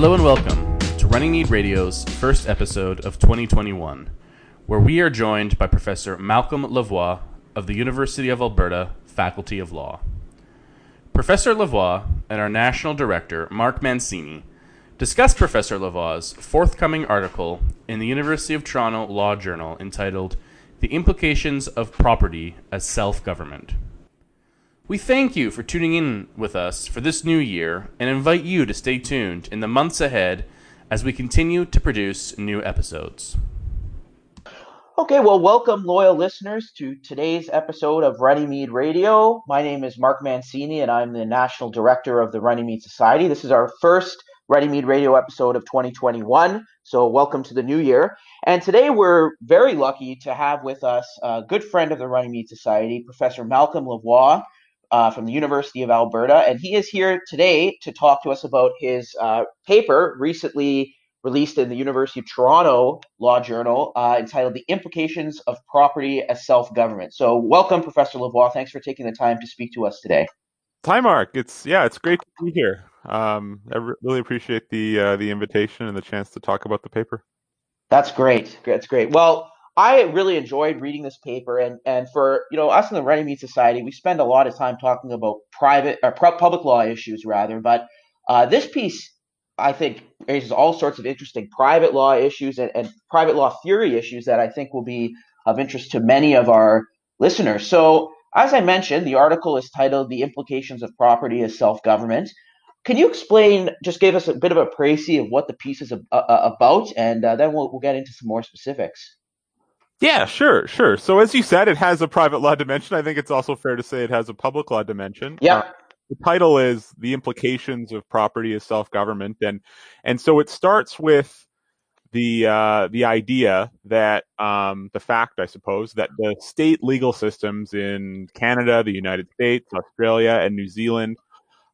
Hello and welcome to Runnymede Radio's first episode of 2021, where we are joined by Professor Malcolm Lavoie of the University of Alberta Faculty of Law. Professor Lavoie and our National Director, Mark Mancini, discussed Professor Lavoie's forthcoming article in the University of Toronto Law Journal entitled The Implications of Property as Self Government. We thank you for tuning in with us for this new year and invite you to stay tuned in the months ahead as we continue to produce new episodes. Okay, well, welcome, loyal listeners, to today's episode of Runnymede Radio. My name is Mark Mancini, and I'm the National Director of the Runnymede Society. This is our first Runnymede Radio episode of 2021, so welcome to the new year. And today we're very lucky to have with us a good friend of the Runnymede Society, Professor Malcolm Lavoie uh, from the University of Alberta, and he is here today to talk to us about his uh, paper recently released in the University of Toronto Law Journal uh, entitled "The Implications of Property as Self-Government." So, welcome, Professor Lavoie. Thanks for taking the time to speak to us today. Hi, Mark. It's yeah, it's great to be here. Um, I re- really appreciate the uh, the invitation and the chance to talk about the paper. That's great. That's great. Well, I really enjoyed reading this paper, and and for you know us in the Runnymede Society, we spend a lot of time talking about private or public law issues rather. But uh, this piece, I think, raises all sorts of interesting private law issues and, and private law theory issues that I think will be of interest to many of our listeners. So, as I mentioned, the article is titled "The Implications of Property as Self-Government." Can you explain? Just give us a bit of a précis of what the piece is about, and uh, then we'll we'll get into some more specifics. Yeah, sure, sure. So as you said, it has a private law dimension. I think it's also fair to say it has a public law dimension. Yeah. Uh, the title is the implications of property as self-government, and and so it starts with the uh, the idea that um, the fact, I suppose, that the state legal systems in Canada, the United States, Australia, and New Zealand,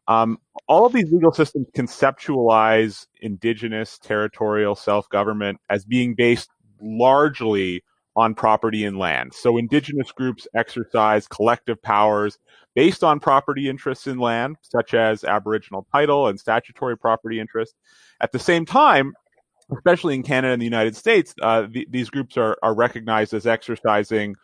um, all of these legal systems conceptualize indigenous territorial self-government as being based largely on property and land. So indigenous groups exercise collective powers based on property interests in land, such as Aboriginal title and statutory property interest. At the same time, especially in Canada and the United States, uh, th- these groups are, are recognized as exercising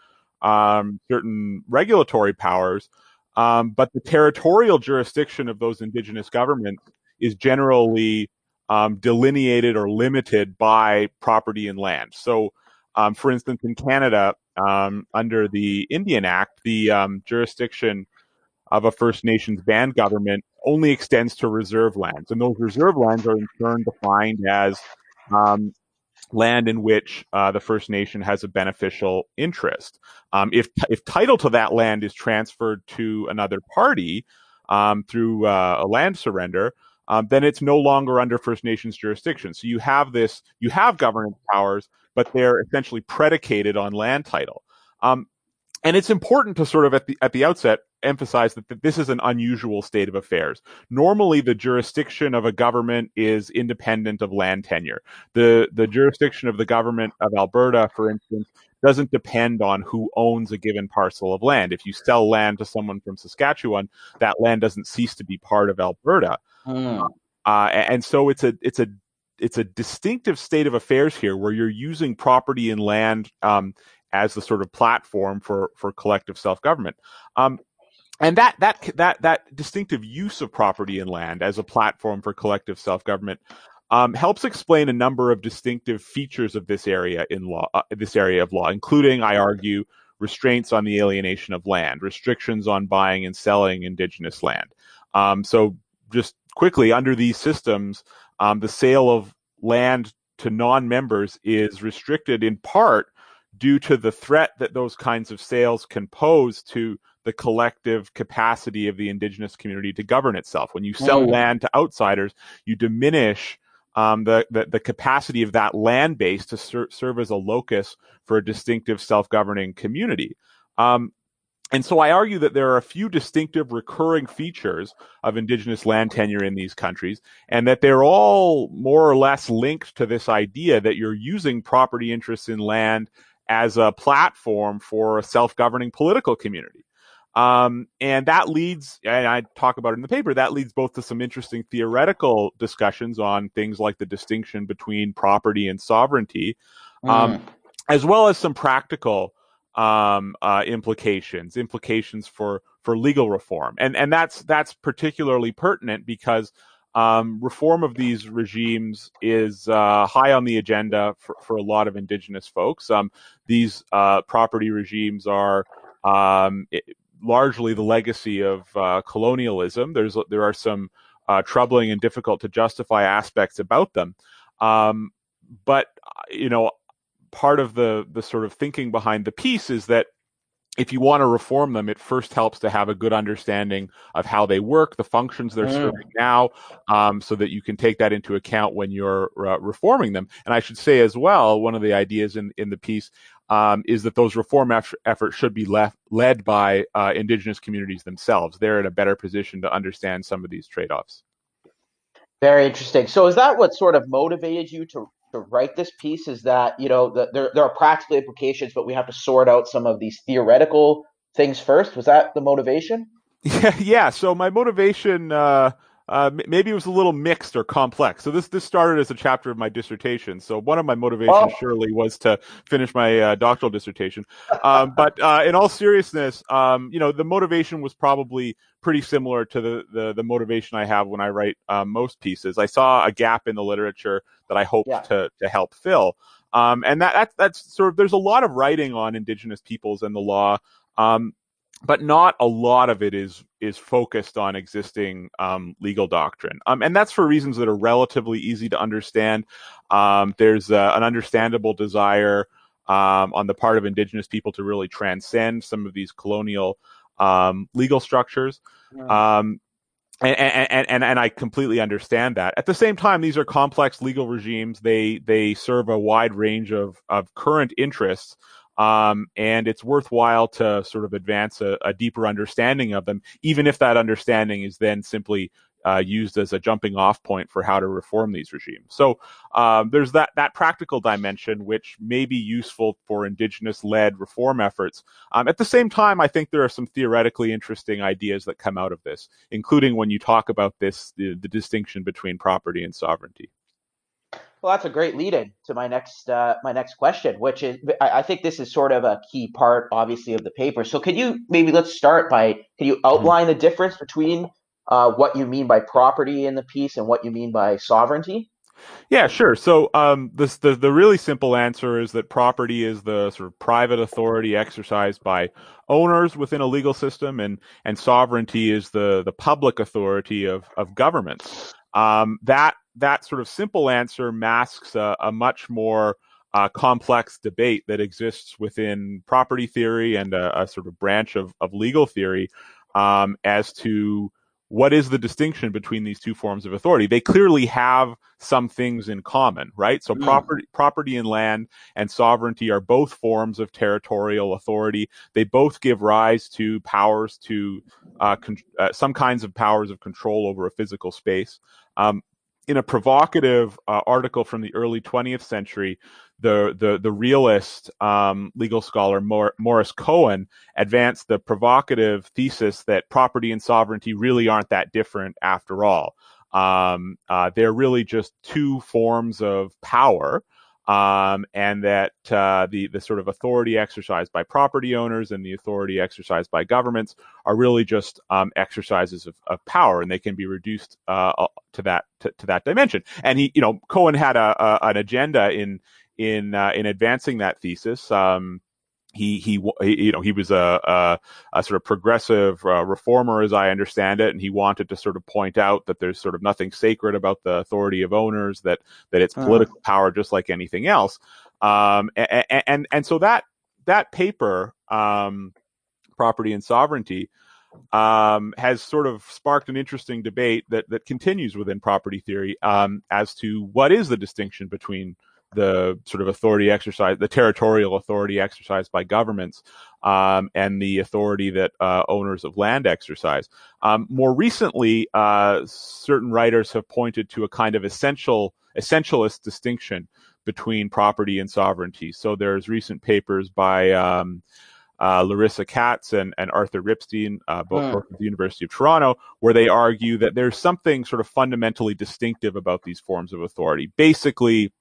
um, certain regulatory powers, um, but the territorial jurisdiction of those indigenous governments is generally um, delineated or limited by property and land. So um, for instance, in Canada, um, under the Indian Act, the um, jurisdiction of a First Nations band government only extends to reserve lands, and those reserve lands are in turn defined as um, land in which uh, the First Nation has a beneficial interest. Um, if if title to that land is transferred to another party um, through uh, a land surrender, um, then it's no longer under First Nations jurisdiction. So you have this, you have governance powers, but they're essentially predicated on land title. Um, and it's important to sort of at the at the outset emphasize that, that this is an unusual state of affairs. Normally, the jurisdiction of a government is independent of land tenure. The the jurisdiction of the government of Alberta, for instance, doesn't depend on who owns a given parcel of land. If you sell land to someone from Saskatchewan, that land doesn't cease to be part of Alberta. Mm. Uh, and so it's a it's a it's a distinctive state of affairs here where you're using property and land um, as the sort of platform for for collective self government. Um, and that that that that distinctive use of property and land as a platform for collective self government um, helps explain a number of distinctive features of this area in law, uh, this area of law, including, I argue, restraints on the alienation of land, restrictions on buying and selling indigenous land. Um, so, just quickly, under these systems, um, the sale of land to non-members is restricted in part due to the threat that those kinds of sales can pose to the collective capacity of the indigenous community to govern itself. When you sell mm. land to outsiders, you diminish um, the, the, the capacity of that land base to ser- serve as a locus for a distinctive self-governing community. Um, and so I argue that there are a few distinctive recurring features of indigenous land tenure in these countries, and that they're all more or less linked to this idea that you're using property interests in land as a platform for a self-governing political community. Um, and that leads, and I talk about it in the paper, that leads both to some interesting theoretical discussions on things like the distinction between property and sovereignty, um, mm. as well as some practical um, uh, implications, implications for for legal reform, and and that's that's particularly pertinent because um, reform of these regimes is uh, high on the agenda for, for a lot of indigenous folks. Um, these uh, property regimes are um, it, largely the legacy of uh, colonialism. There's there are some uh, troubling and difficult to justify aspects about them, um, but you know, part of the the sort of thinking behind the piece is that if you want to reform them, it first helps to have a good understanding of how they work, the functions they're mm. serving now, um, so that you can take that into account when you're uh, reforming them. And I should say as well, one of the ideas in, in the piece um, is that those reform eff- efforts should be left, led by uh, indigenous communities themselves. They're in a better position to understand some of these trade offs. Very interesting. So, is that what sort of motivated you to to write this piece? Is that you know the, there there are practical implications, but we have to sort out some of these theoretical things first. Was that the motivation? Yeah, yeah. So my motivation. Uh, uh, maybe it was a little mixed or complex. So this this started as a chapter of my dissertation. So one of my motivations oh. surely was to finish my uh, doctoral dissertation. Um, but uh, in all seriousness, um, you know, the motivation was probably pretty similar to the the, the motivation I have when I write um, most pieces. I saw a gap in the literature that I hoped yeah. to to help fill. Um, and that, that that's sort of there's a lot of writing on indigenous peoples and the law. Um, but not a lot of it is is focused on existing um, legal doctrine, um, and that's for reasons that are relatively easy to understand. Um, there's uh, an understandable desire um, on the part of indigenous people to really transcend some of these colonial um, legal structures. Um, and, and, and, and I completely understand that. At the same time, these are complex legal regimes. They they serve a wide range of, of current interests um, and it's worthwhile to sort of advance a, a, deeper understanding of them, even if that understanding is then simply uh, used as a jumping off point for how to reform these regimes. So um, there's that that practical dimension which may be useful for indigenous led reform efforts. Um, at the same time, I think there are some theoretically interesting ideas that come out of this, including when you talk about this the, the distinction between property and sovereignty. Well, that's a great lead-in to my next uh, my next question, which is I, I, think this is sort of a key part, obviously, of the paper. So, could you maybe let's start by can you outline the difference between uh, what you mean by property in the piece and what you mean by sovereignty? Yeah, sure. So, um, this, the the really simple answer is that property is the sort of private authority exercised by owners within a legal system, and and sovereignty is the the public authority of of governments. Um, that that sort of simple answer masks a, a much more uh, complex debate that exists within property theory and a, a sort of branch of, of legal theory um, as to what is the distinction between these two forms of authority? They clearly have some things in common, right? So mm. property, property and land and sovereignty are both forms of territorial authority. They both give rise to powers to uh, con- uh, some kinds of powers of control over a physical space. Um, in a provocative uh, article from the early 20th century, the the the realist um, legal scholar Mor- Morris Cohen advanced the provocative thesis that property and sovereignty really aren't that different after all. Um, uh, they're really just two forms of power um, and that uh, the the sort of authority exercised by property owners and the authority exercised by governments are really just um, exercises of, of, power, and they can be reduced uh, uh, to that to, to, that dimension. And he, you know, Cohen had a, a an agenda in in uh, in advancing that thesis. Um, he, he, you know, he was a, a, a sort of progressive uh, reformer, as I understand it, and he wanted to sort of point out that there's sort of nothing sacred about the authority of owners, that that it's uh-huh. political uh. power just like anything else. Um, and, and, and so that that paper, um, property and sovereignty, um, has sort of sparked an interesting debate that that continues within property theory um, as to what is the distinction between the sort of authority exercise, the territorial authority exercised by governments, um, and the authority that uh, owners of land exercise. Um, more recently, uh, certain writers have pointed to a kind of essential essentialist distinction between property and sovereignty. So there's recent papers by um, uh, Larissa Katz and, and Arthur Ripstein, uh, both, mm. at the University of Toronto, where they argue that there's something sort of fundamentally distinctive about these forms of authority. Basically,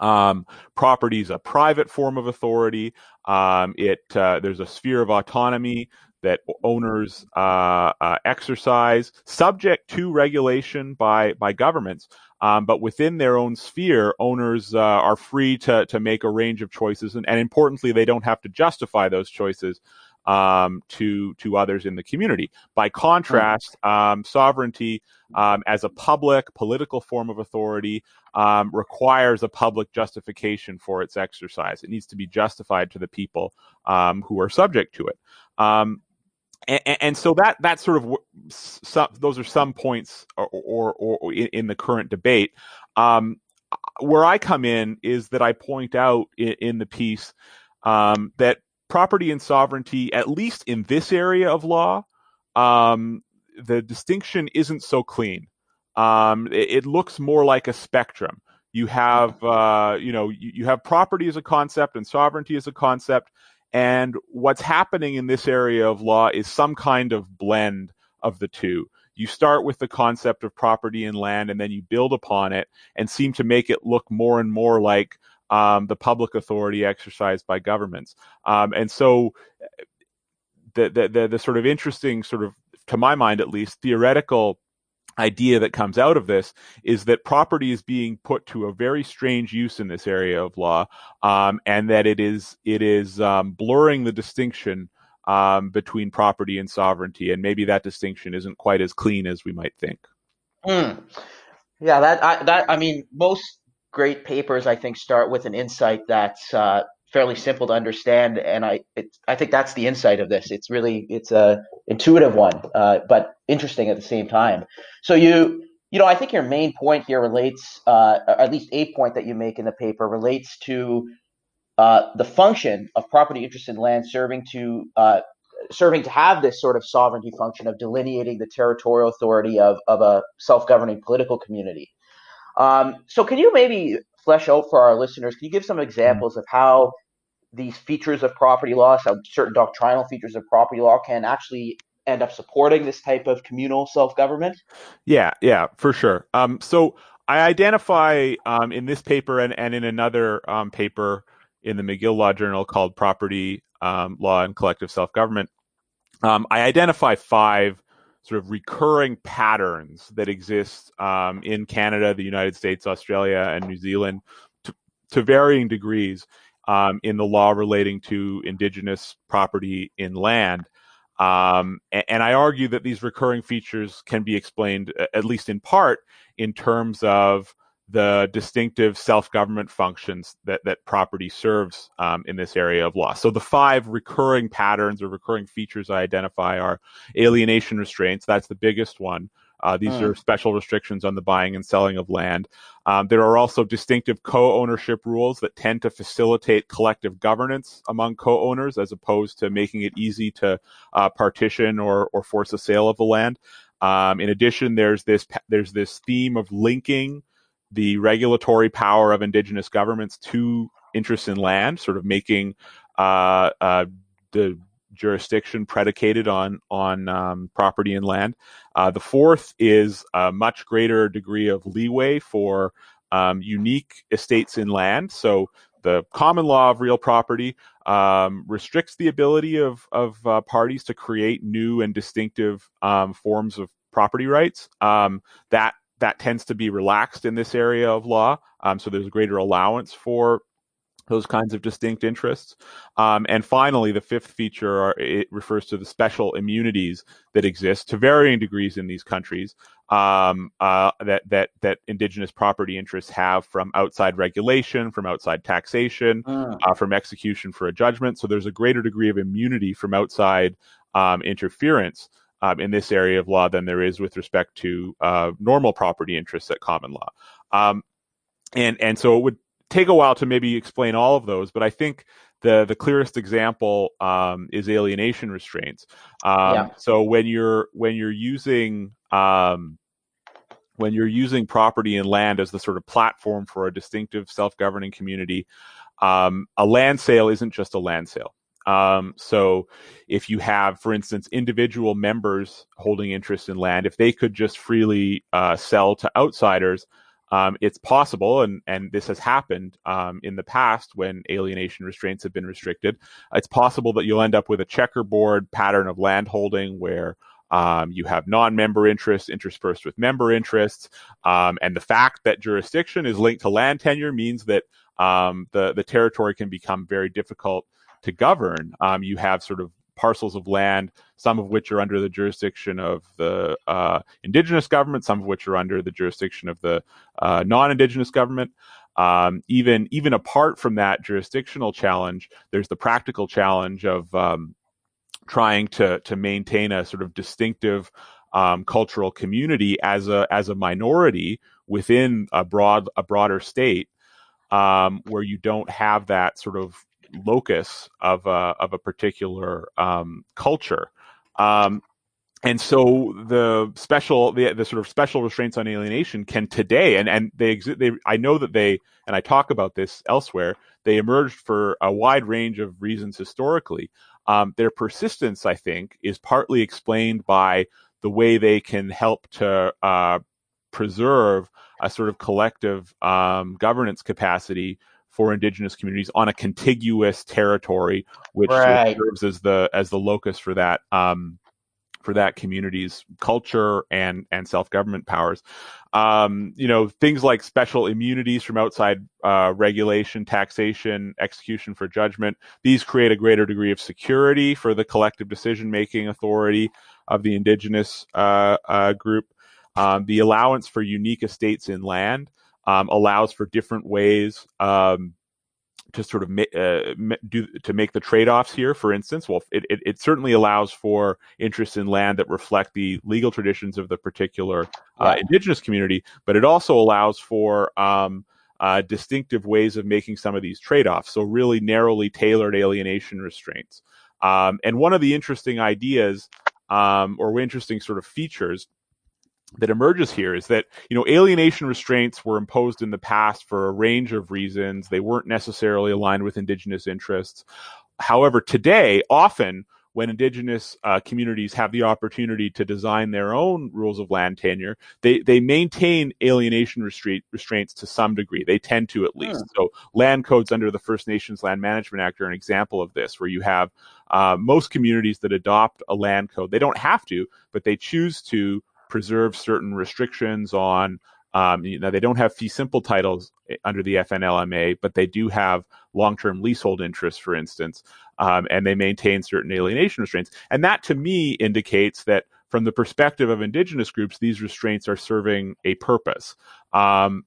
um, property is a private form of authority. Um, it uh, there's a sphere of autonomy that owners uh, uh, exercise, subject to regulation by by governments. Um, but within their own sphere, owners uh, are free to to make a range of choices, and, and importantly, they don't have to justify those choices um, to to others in the community. By contrast, um, sovereignty um, as a public political form of authority um, requires a public justification for its exercise. It needs to be justified to the people um, who are subject to it. Um, and, and, so that that sort of some, those are some points or, or, or in, the current debate. Um, where I come in is that I point out in, in the piece um, that property and sovereignty, at least in this area of law, um, the distinction isn't so clean. Um, it, it, looks more like a spectrum. You have, uh, you know, you, you, have property as a concept and sovereignty as a concept, and what's happening in this area of law is some kind of blend of the two. You start with the concept of property and land, and then you build upon it and seem to make it look more and more like um, the public authority exercised by governments. Um, and so the, the, the, the sort of interesting, sort of, to my mind at least, theoretical idea that comes out of this is that property is being put to a very strange use in this area of law, um, and that it is it is um, blurring the distinction um, between property and sovereignty, and maybe that distinction isn't quite as clean as we might think. Mm. Yeah, that I, that I mean, most great papers I think start with an insight that's uh, fairly simple to understand, and I it, I think that's the insight of this. It's really it's a intuitive one, uh, but interesting at the same time. So you you know I think your main point here relates, uh, at least a point that you make in the paper relates to uh, the function of property interest in land serving to uh, serving to have this sort of sovereignty function of delineating the territorial authority of, of a self-governing political community. Um, so can you maybe flesh out for our listeners, can you give some examples of how these features of property law, some certain doctrinal features of property law can actually end up supporting this type of communal self-government? Yeah, yeah, for sure. Um, so I identify um, in this paper and, and in another um, paper in the McGill Law Journal called Property um, Law and Collective Self-Government, um, I identify five sort of recurring patterns that exist um, in Canada, the United States, Australia, and New Zealand to, to varying degrees um, in the law relating to Indigenous property in land. Um, and, and, I argue that these recurring features can be explained, at least in part, in terms of the distinctive self-government functions that, that property serves um, in this area of law. So the five recurring patterns or recurring features I identify are alienation restraints. That's the biggest one. Uh, these mm. are special restrictions on the buying and selling of land. Um, there are also distinctive co-ownership rules that tend to facilitate collective governance among co-owners, as opposed to making it easy to uh, partition or or force a sale of the land. Um, in addition, there's this there's this theme of linking the regulatory power of indigenous governments to interests in land, sort of making uh, uh, the jurisdiction predicated on on um, property and land. Uh, the fourth is a much greater degree of leeway for um, unique estates in land. So the common law of real property um, restricts the ability of of uh, parties to create new and distinctive um, forms of property rights. Um, that that tends to be relaxed in this area of law. Um, so there's a greater allowance for those kinds of distinct interests. Um, and finally, the fifth feature are, it refers to the special immunities that exist to varying degrees in these countries um, uh, that that that indigenous property interests have from outside regulation, from outside taxation, mm. uh, from execution for a judgment. So there's a greater degree of immunity from outside um, interference um, in this area of law than there is with respect to uh, normal property interests at common law. Um, and and so it would take a while to maybe explain all of those, but I think the the clearest example um, is alienation restraints. Um, yeah. So when you're when you're using um, when you're using property and land as the sort of platform for a distinctive self-governing community, um, a land sale isn't just a land sale. Um, so if you have, for instance, individual members holding interest in land, if they could just freely uh, sell to outsiders, um, it's possible, and, and this has happened um, in the past when alienation restraints have been restricted. It's possible that you'll end up with a checkerboard pattern of landholding where um, you have non-member interests interspersed with member interests, um, and the fact that jurisdiction is linked to land tenure means that um, the the territory can become very difficult to govern. Um, you have sort of parcels of land, some of which are under the jurisdiction of the uh, indigenous government, some of which are under the jurisdiction of the uh, non-indigenous government. Um, even even apart from that jurisdictional challenge, there's the practical challenge of um, trying to to maintain a sort of distinctive um, cultural community as a as a minority within a broad a broader state um, where you don't have that sort of locus of a of a particular um, culture. Um, and so the special the, the sort of special restraints on alienation can today and and they exist they I know that they and I talk about this elsewhere they emerged for a wide range of reasons historically um, their persistence, I think, is partly explained by the way they can help to uh, preserve a sort of collective um, governance capacity for indigenous communities on a contiguous territory, which right. serves as the as the locus for that um, for that community's culture and and self government powers. Um, you know, things like special immunities from outside uh, regulation, taxation, execution for judgment. These create a greater degree of security for the collective decision making authority of the indigenous uh, uh, group. Um, the allowance for unique estates in land um, allows for different ways um, to sort of uh, do to make the trade-offs here. For instance, well, it, it, it, certainly allows for interests in land that reflect the legal traditions of the particular uh, indigenous community, but it also allows for um, uh, distinctive ways of making some of these trade-offs. So really narrowly tailored alienation restraints. Um, and one of the interesting ideas um, or interesting sort of features that emerges here is that you know alienation restraints were imposed in the past for a range of reasons they weren't necessarily aligned with indigenous interests however today often when indigenous uh, communities have the opportunity to design their own rules of land tenure, they, they maintain alienation restraint, restraints to some degree. They tend to at least. Hmm. So land codes under the First Nations Land Management Act are an example of this, where you have uh, most communities that adopt a land code. They don't have to, but they choose to preserve certain restrictions on um, you know, they don't have fee simple titles eh, under the FNLMA, but they do have long term leasehold interests, for instance, um, and they maintain certain alienation restraints. And that to me indicates that from the perspective of indigenous groups, these restraints are serving a purpose. Um,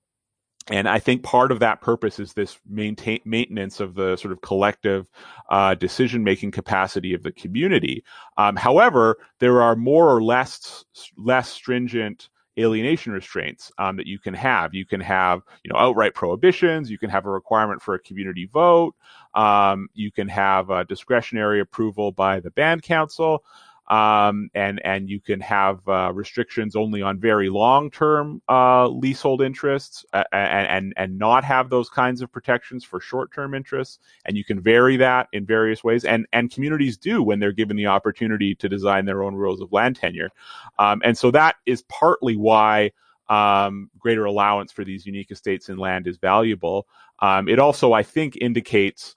and I think part of that purpose is this maintain maintenance of the sort of collective uh, decision making capacity of the community. Um, however, there are more or less less stringent alienation restraints um, that you can have. You can have, you know, outright prohibitions. You can have a requirement for a community vote. Um, you can have a discretionary approval by the band council um, and and you can have uh, restrictions only on very long term uh, leasehold interests and, and and not have those kinds of protections for short term interests. And you can vary that in various ways. And and communities do when they're given the opportunity to design their own rules of land tenure. Um, and so that is partly why um, greater allowance for these unique estates in land is valuable. Um, it also I think indicates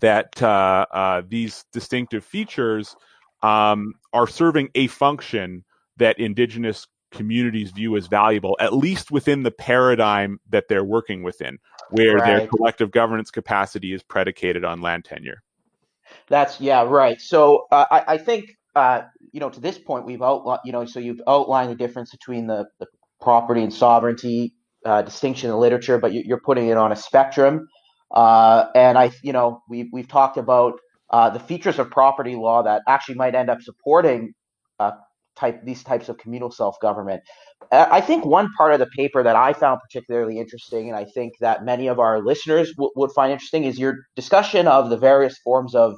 that uh, uh, these distinctive features um, are serving a function that indigenous communities view as valuable, at least within the paradigm that they're working within, where right. their collective governance capacity is predicated on land tenure. That's yeah, right. So uh, I, I, think uh, you know to this point we've outlined you know so you've outlined the difference between the, the property and sovereignty uh, distinction in the literature, but you, are putting it on a spectrum. Uh, and I you know we've we've talked about uh, the features of property law that actually might end up supporting uh, type these types of communal self government. I think one part of the paper that I found particularly interesting, and I think that many of our listeners w- would find interesting, is your discussion of the various forms of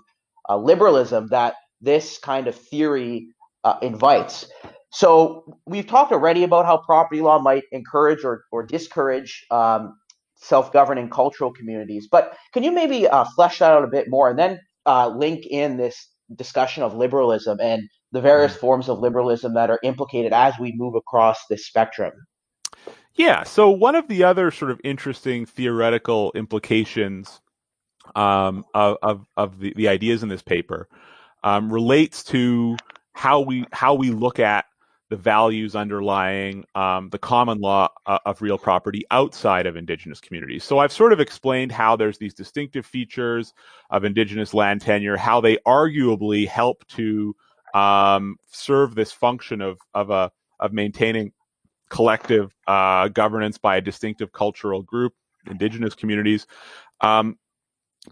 uh, liberalism that this kind of theory uh, invites. So we've talked already about how property law might encourage or, or discourage um, self-governing cultural communities, but can you maybe uh, flesh that out a bit more, and then uh, link in this discussion of liberalism and the various mm-hmm. forms of liberalism that are implicated as we move across this spectrum. Yeah. So one of the other sort of interesting theoretical implications um, of, of, of the, the ideas in this paper um, relates to how we how we look at the values underlying um, the common law uh, of real property outside of indigenous communities. So I've sort of explained how there's these distinctive features of indigenous land tenure, how they arguably help to um, serve this function of of a of maintaining collective uh, governance by a distinctive cultural group, indigenous communities. Um,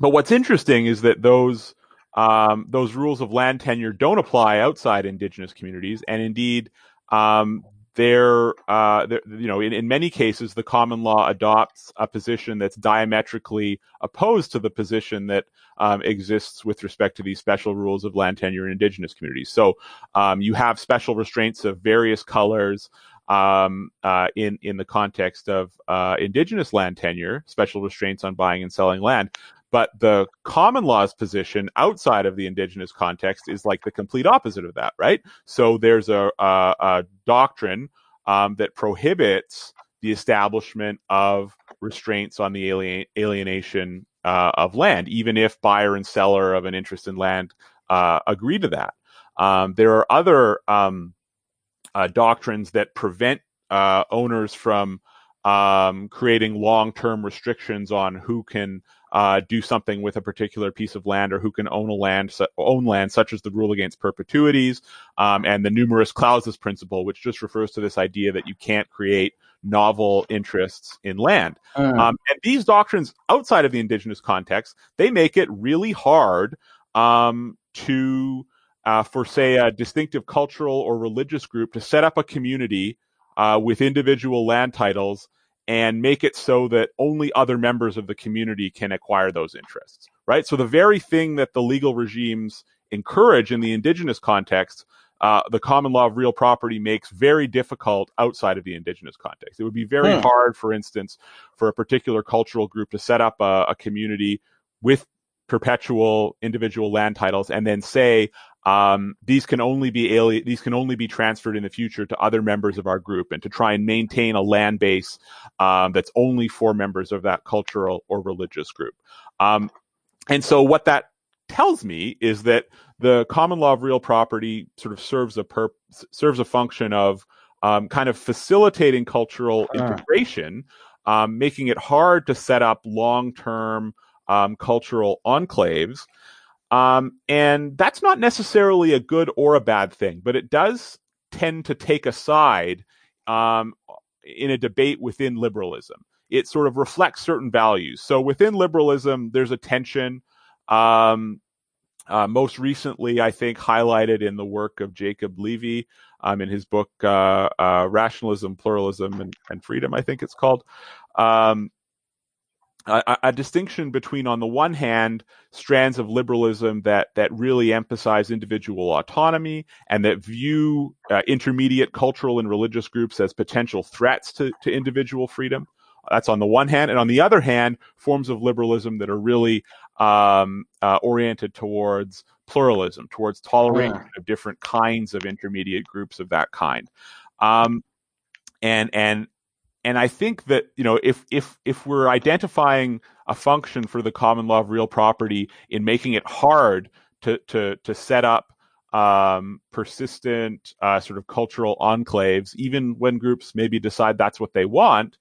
but what's interesting is that those um, those rules of land tenure don't apply outside indigenous communities, and indeed, um, they're, uh, they're, you know, in, in many cases, the common law adopts a position that's diametrically opposed to the position that um, exists with respect to these special rules of land tenure in indigenous communities. So um, you have special restraints of various colors. Um, uh, in in the context of uh, indigenous land tenure, special restraints on buying and selling land. But the common law's position outside of the indigenous context is like the complete opposite of that, right? So there's a, a, a doctrine um, that prohibits the establishment of restraints on the alien, alienation uh, of land, even if buyer and seller of an interest in land uh, agree to that. Um, there are other um, uh, doctrines that prevent uh, owners from um, creating long-term restrictions on who can uh, do something with a particular piece of land or who can own a land own land, such as the rule against perpetuities um, and the numerus clausus principle, which just refers to this idea that you can't create novel interests in land. Mm. Um, and these doctrines outside of the indigenous context, they make it really hard um, to uh, for say a distinctive cultural or religious group to set up a community uh, with individual land titles and make it so that only other members of the community can acquire those interests, right? So the very thing that the legal regimes encourage in the indigenous context, uh, the common law of real property makes very difficult outside of the indigenous context. It would be very hmm. hard, for instance, for a particular cultural group to set up a, a community with perpetual individual land titles and then say um, these can only be alien, these can only be transferred in the future to other members of our group and to try and maintain a land base um, that's only for members of that cultural or religious group. Um, and so what that tells me is that the common law of real property sort of serves a perp- serves a function of um, kind of facilitating cultural uh. integration, um, making it hard to set up long term um, cultural enclaves. Um, and that's not necessarily a good or a bad thing, but it does tend to take a side um, in a debate within liberalism. It sort of reflects certain values. So within liberalism, there's a tension. Um, uh, most recently, I think, highlighted in the work of Jacob Levy um, in his book uh, uh, Rationalism, Pluralism, and, and, Freedom, I think it's called. Um, a, a, distinction between, on the one hand, strands of liberalism that that really emphasize individual autonomy and that view uh, intermediate cultural and religious groups as potential threats to, to individual freedom. That's on the one hand, and on the other hand, forms of liberalism that are really um, uh, oriented towards pluralism, towards toleration yeah. of different kinds of intermediate groups of that kind. Um, and and and I think that you know if if if we're identifying a function for the common law of real property in making it hard to to to set up um, persistent uh, sort of cultural enclaves, even when groups maybe decide that's what they want.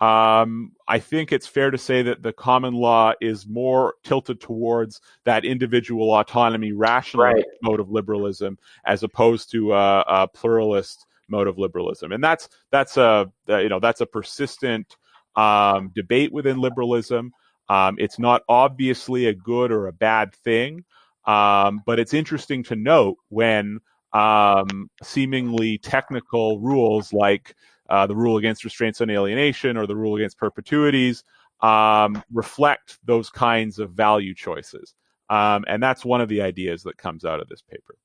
Um, I think it's fair to say that the common law is more tilted towards that individual autonomy, rational right. mode of liberalism, as opposed to a, a pluralist mode of liberalism, and that's that's a you know that's a persistent um, debate within liberalism. Um, it's not obviously a good or a bad thing, um, but it's interesting to note when um, seemingly technical rules like uh, the rule against restraints on alienation or the rule against perpetuities um, reflect those kinds of value choices. Um, and that's one of the ideas that comes out of this paper.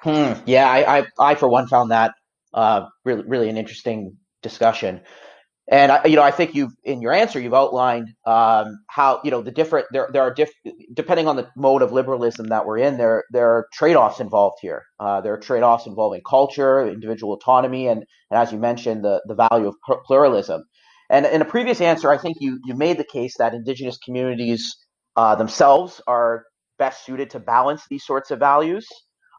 Hmm. Yeah, I, I, I, for one, found that uh, really, really an interesting discussion. And I, you know, I think you've in your answer you've outlined um, how you know the different there there are diff, depending on the mode of liberalism that we're in there there are trade offs involved here. Uh, there are trade offs involving culture, individual autonomy, and, and as you mentioned the the value of pluralism. And in a previous answer, I think you you made the case that indigenous communities uh, themselves are best suited to balance these sorts of values.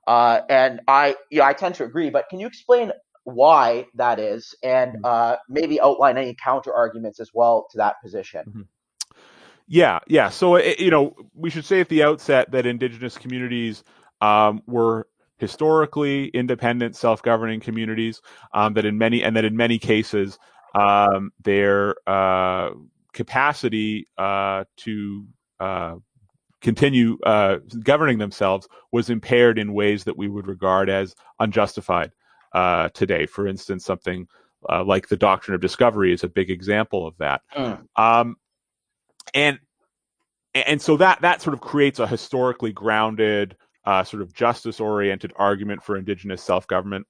Uh, and I, yeah, I tend to agree. But can you explain why that is, and mm-hmm. uh, maybe outline any counter arguments as well to that position. Mm-hmm. Yeah, yeah. So eh, you know, we should say at the outset that indigenous communities um, were historically independent, self-governing communities. Um, that in many and that in many cases, um, their uh, capacity uh, to uh, continue uh, governing themselves was impaired in ways that we would regard as unjustified uh, today. For instance, something uh, like the doctrine of discovery is a big example of that. Mm. Um, and and so that that sort of creates a historically grounded, uh, sort of justice oriented argument for indigenous self government.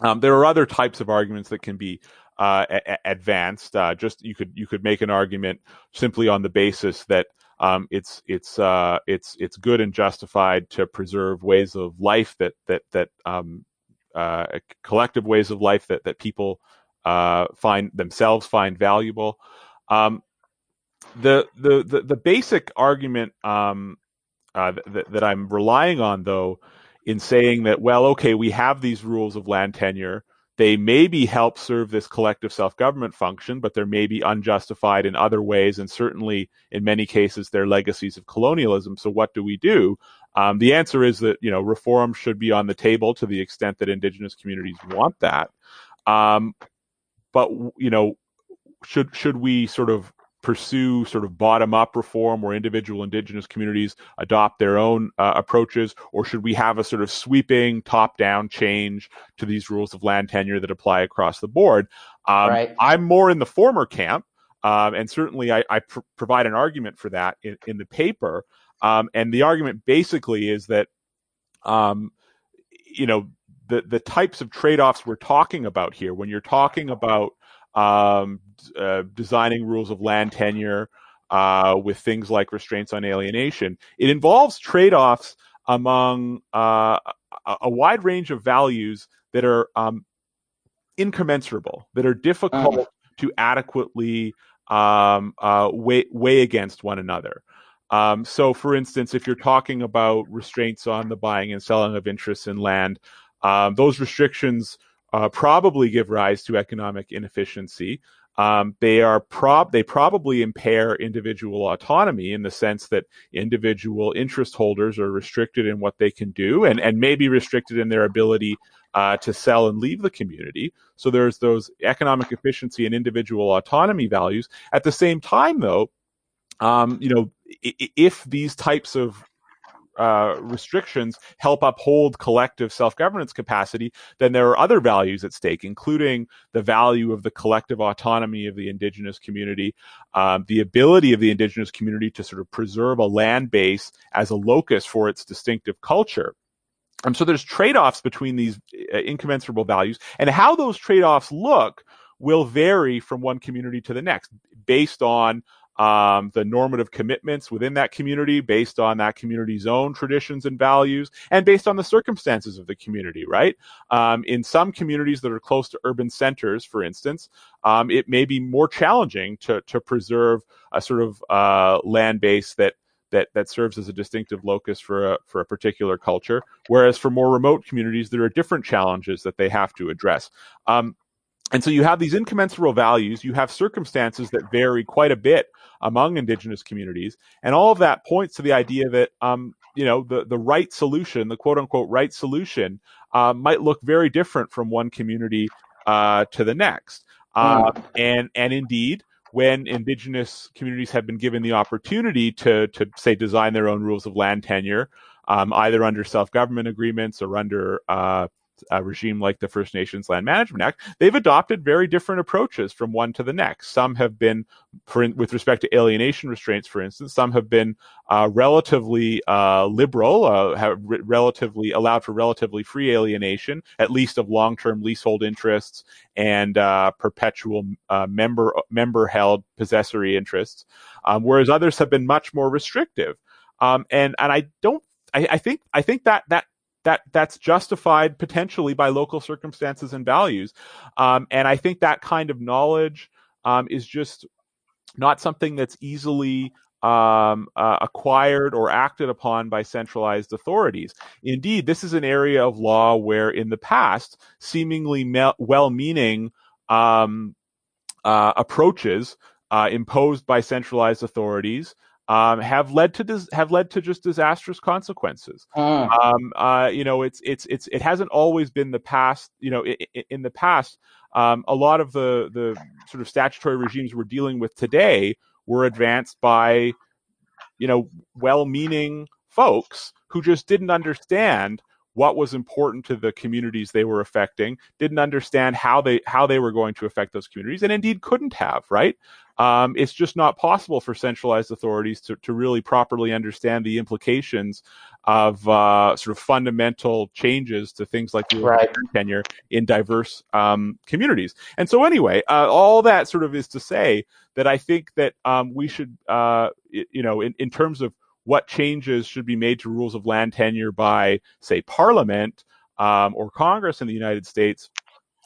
Um, there are other types of arguments that can be uh, a- advanced. Uh, just you could you could make an argument simply on the basis that um, it's it's uh, it's it's good and justified to preserve ways of life that that that um, uh, collective ways of life that that people uh, find themselves find valuable. Um, the, the the the basic argument um, uh, that, that I'm relying on, though, in saying that well, okay, we have these rules of land tenure. They maybe help serve this collective self government function, but they're maybe unjustified in other ways, and certainly in many cases they're legacies of colonialism. So what do we do? Um, the answer is that you know reform should be on the table to the extent that indigenous communities want that. Um, but you know, should should we sort of pursue sort of bottom up reform where individual indigenous communities adopt their own uh, approaches, or should we have a sort of sweeping top down change to these rules of land tenure that apply across the board? Um, right. I'm more in the former camp. Um, and certainly I, I pr- provide an argument for that in, in the paper. Um, and the argument basically is that, um, you know, the the types of trade offs we're talking about here, when you're talking about um, uh, designing rules of land tenure uh, with things like restraints on alienation, it involves trade offs among uh, a, a, wide range of values that are um, incommensurable, that are difficult uh-huh. to adequately um, uh, weigh, weigh against one another. Um, so, for instance, if you're talking about restraints on the buying and selling of interests in land, um, those restrictions uh, probably give rise to economic inefficiency. Um, they are prob they probably impair individual autonomy in the sense that individual interest holders are restricted in what they can do and, and may be restricted in their ability uh, to sell and leave the community. So there's those economic efficiency and individual autonomy values. At the same time, though, um, you know, if these types of uh, restrictions help uphold collective self governance capacity, then there are other values at stake, including the value of the collective autonomy of the indigenous community, um, the ability of the indigenous community to sort of preserve a land base as a locus for its distinctive culture. And so there's trade offs between these uh, incommensurable values, and how those trade offs look will vary from one community to the next based on um, the normative commitments within that community based on that community's own traditions and values and based on the circumstances of the community, right? Um, in some communities that are close to urban centers, for instance, um, it may be more challenging to, to preserve a sort of uh, land base that that that serves as a distinctive locus for a for a particular culture. Whereas for more remote communities, there are different challenges that they have to address. Um, and so you have these incommensurable values, you have circumstances that vary quite a bit among indigenous communities, and all of that points to the idea that um, you know the the right solution, the quote unquote right solution, uh, might look very different from one community uh, to the next. Uh, and and indeed, when indigenous communities have been given the opportunity to to say design their own rules of land tenure, um, either under self government agreements or under uh, a regime like the First Nations Land Management Act, they've adopted very different approaches from one to the next. Some have been, for, with respect to alienation restraints, for instance, some have been uh, relatively uh, liberal, uh, have re- relatively allowed for relatively free alienation, at least of long-term leasehold interests and uh, perpetual uh, member member held possessory interests, um, whereas others have been much more restrictive. Um, and and I don't I, I, think I think that that that that's justified potentially by local circumstances and values. Um, and I think that kind of knowledge um, is just not something that's easily um, uh, acquired or acted upon by centralized authorities. Indeed, this is an area of law where, in the past, seemingly me- well-meaning um, uh, approaches uh, imposed by centralized authorities um, have led to dis- have led to just disastrous consequences. Mm. Um, uh, you know, it's it's it's it hasn't always been the past. You know, in, in the past, um, a lot of the the sort of statutory regimes we're dealing with today were advanced by, you know, well-meaning folks who just didn't understand what was important to the communities they were affecting, didn't understand how they how they were going to affect those communities, and indeed couldn't have. Right? Um, it's just not possible for centralized authorities to to really properly understand the implications of uh, sort of fundamental changes to things like right. tenure in diverse um, communities. And so, anyway, uh, all that sort of is to say that I think that um, we should, uh, you know, in, in terms of what changes should be made to rules of land tenure by, say, Parliament um, or Congress in the United States,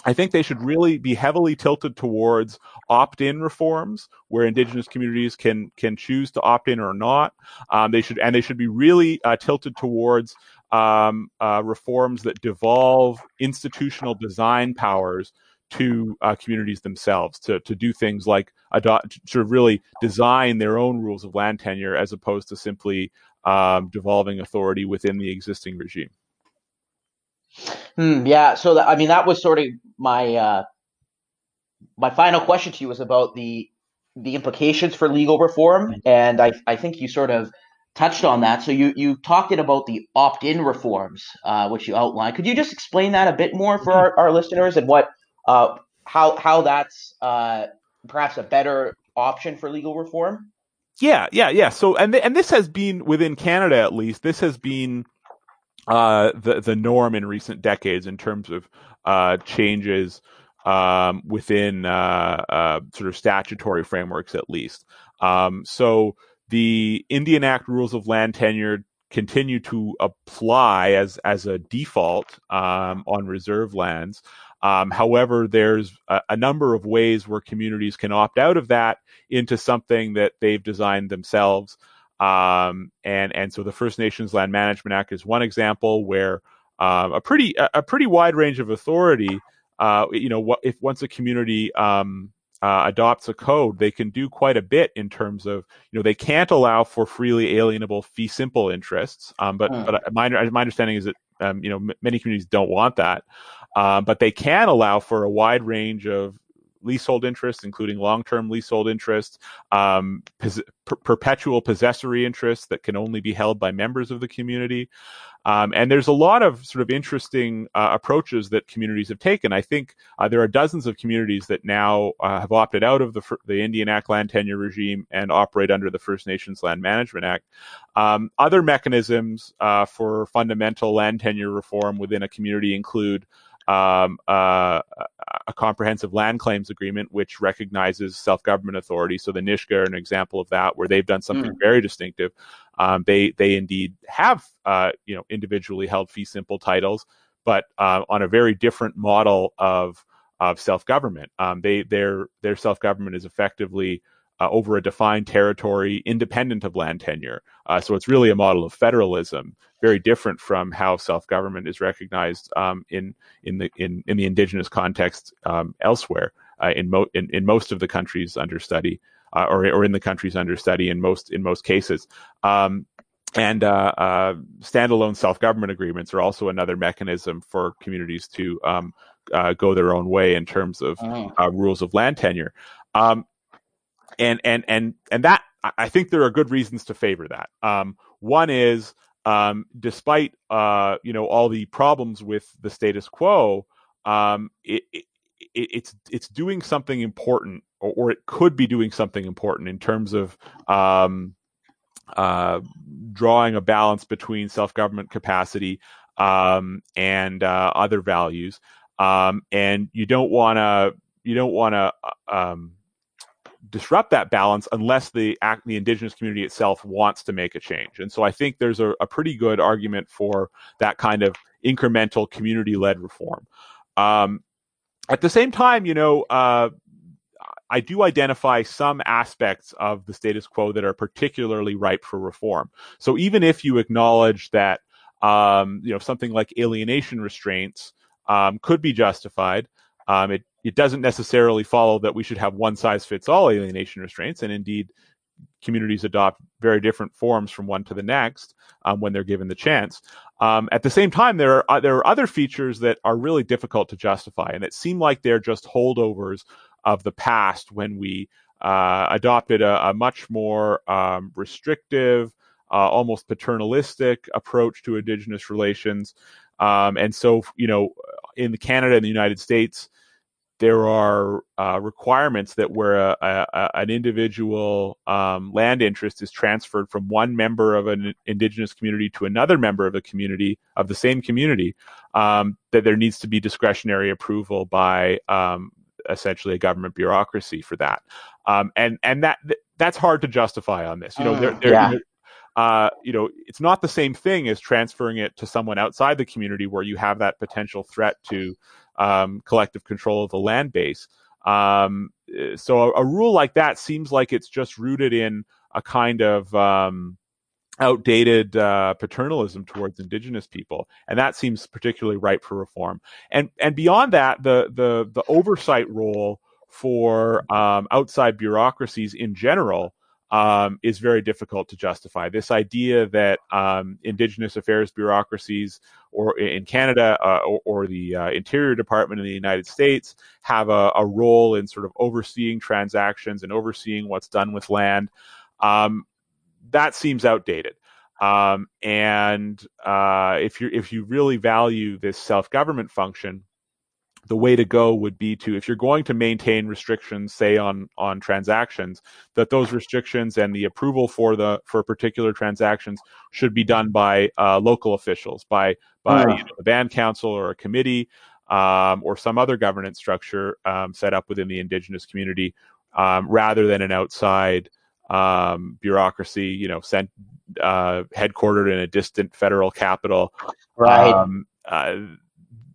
I think they should really be heavily tilted towards opt-in reforms, where Indigenous communities can can choose to opt in or not. Um, they should and they should be really uh, tilted towards um, uh, reforms that devolve institutional design powers to uh, communities themselves to to do things like adopt, sort of really design their own rules of land tenure as opposed to simply um, devolving authority within the existing regime. Hmm, yeah, so that, I mean that was sort of my uh, my final question to you was about the the implications for legal reform, and I I think you sort of touched on that. So you you talked it about the opt in reforms, uh, which you outlined. Could you just explain that a bit more for our, our listeners and what uh, how how that's uh, perhaps a better option for legal reform? Yeah, yeah, yeah. So and th- and this has been within Canada at least. This has been uh, the the norm in recent decades in terms of uh, changes um, within uh, uh sort of statutory frameworks at least. Um, so the Indian Act rules of land tenure continue to apply as as a default um, on reserve lands. Um, however, there's a, a, number of ways where communities can opt out of that into something that they've designed themselves. Um, and and so the First Nations Land Management Act is one example where um, a pretty a pretty wide range of authority. Uh, you know, what if once a community um, uh, adopts a code, they can do quite a bit in terms of, you know, they can't allow for freely alienable fee simple interests. Um, but mm. but my my understanding is that um, you know m- many communities don't want that. Um, but they can allow for a wide range of leasehold interests, including long-term leasehold interests, um, pos- per- perpetual possessory interests that can only be held by members of the community. Um, and there's a lot of sort of interesting uh, approaches that communities have taken. I think uh, there are dozens of communities that now uh, have opted out of the, the Indian Act land tenure regime and operate under the First Nations Land Management Act. Um, other mechanisms uh, for fundamental land tenure reform within a community include um, uh, a comprehensive land claims agreement, which recognizes self government authority. So the Nisga'a are an example of that, where they've done something mm. very distinctive. Um, they they indeed have uh, you know individually held fee simple titles, but uh, on a very different model of of self government. Um, they their their self government is effectively uh, over a defined territory independent of land tenure. Uh, so it's really a model of federalism, very different from how self-government is recognized um, in in the in, in the indigenous context um, elsewhere uh, in, mo- in in most of the countries under study, uh, or or in the countries under study in most in most cases. Um, and uh, uh, standalone self-government agreements are also another mechanism for communities to um, go their own way in terms of oh. rules of land tenure. Um, and and and and that I think there are good reasons to favor that. Um, one is um, despite uh, you know all the problems with the status quo, um, it, it, it's it's doing something important, or, or, it could be doing something important in terms of um, uh, drawing a balance between self government capacity um, and uh, other values. Um, and you don't want to you don't want to uh, um, disrupt that balance unless the act, the indigenous community itself wants to make a change. And so I think there's a, a pretty good argument for that kind of incremental community led reform. Um, at the same time, you know, uh, I do identify some aspects of the status quo that are particularly ripe for reform. So even if you acknowledge that, um, you know, something like alienation restraints um, could be justified, um, it it doesn't necessarily follow that we should have one size fits all alienation restraints, and indeed, communities adopt very different forms from one to the next um, when they're given the chance. Um, at the same time, there are uh, there are other features that are really difficult to justify, and it seem like they're just holdovers of the past when we uh, adopted a, a, much more um, restrictive, uh, almost paternalistic approach to Indigenous relations. Um, and so, you know, in Canada and the United States, there are uh, requirements that where a, a, an individual um, land interest is transferred from one member of an indigenous community to another member of a community of the same community, um, that there needs to be discretionary approval by um, essentially a government bureaucracy for that, um, and and that that's hard to justify on this. You know, mm, yeah. Uh, you know, it's not the same thing as transferring it to someone outside the community where you have that potential threat to um, collective control of the land base. Um, so a, a, rule like that seems like it's just rooted in a kind of um, outdated uh, paternalism towards indigenous people, and that seems particularly ripe for reform. And and beyond that, the the the oversight role for um, outside bureaucracies in general um, is very difficult to justify. This idea that um, Indigenous affairs bureaucracies, or in Canada, uh, or, or, the uh, Interior Department in the United States, have a, a, role in sort of overseeing transactions and overseeing what's done with land, um, that seems outdated. Um, and uh, if you if you really value this self government function, the way to go would be to if you're going to maintain restrictions say on on transactions that those restrictions and the approval for the for particular transactions should be done by uh, local officials by by uh-huh. you know, the band council or a committee um, or some other governance structure um, set up within the indigenous community um, rather than an outside um, bureaucracy you know sent uh, headquartered in a distant federal capital right um, uh,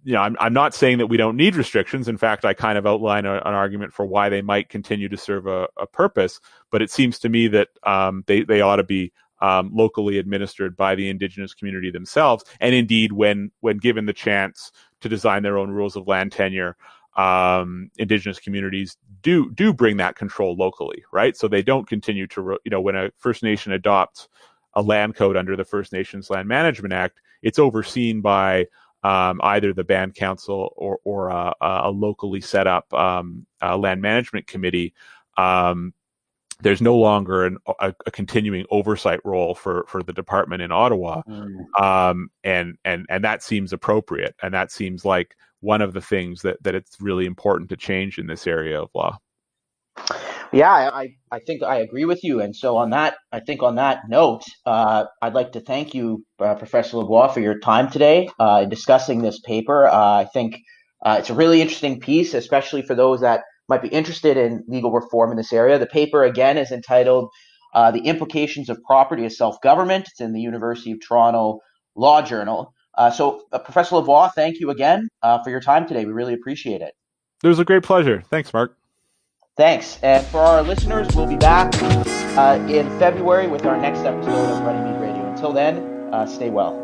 you know, I'm, I'm not saying that we don't need restrictions. In fact, I kind of outline a, an argument for why they might continue to serve a, a purpose. But it seems to me that um, they they ought to be um, locally administered by the indigenous community themselves. And indeed, when when given the chance to design their own rules of land tenure, um, indigenous communities do do bring that control locally, right? So they don't continue to you know when a First Nation adopts a land code under the First Nations Land Management Act, it's overseen by um, either the band council or, or a, a locally set up um, land management committee, um, there's no longer an, a, a, continuing oversight role for, for the department in Ottawa, mm. and and and that seems appropriate, and that seems like one of the things that that it's really important to change in this area of law. Yeah, I, I think I agree with you. And so on that, I think on that note, uh, I'd like to thank you, uh, Professor Lavoie, for your time today uh, in discussing this paper. Uh, I think uh, it's a really interesting piece, especially for those that might be interested in legal reform in this area. The paper, again, is entitled uh, The Implications of Property as Self-Government. It's in the University of Toronto Law Journal. so, Professor Lavoie, thank you again for your time today. We really appreciate it. It was a great pleasure. Thanks, Mark. Thanks. And for our listeners, we'll be back uh, in February with our next episode of Runnymede Radio. Until then, uh, stay well.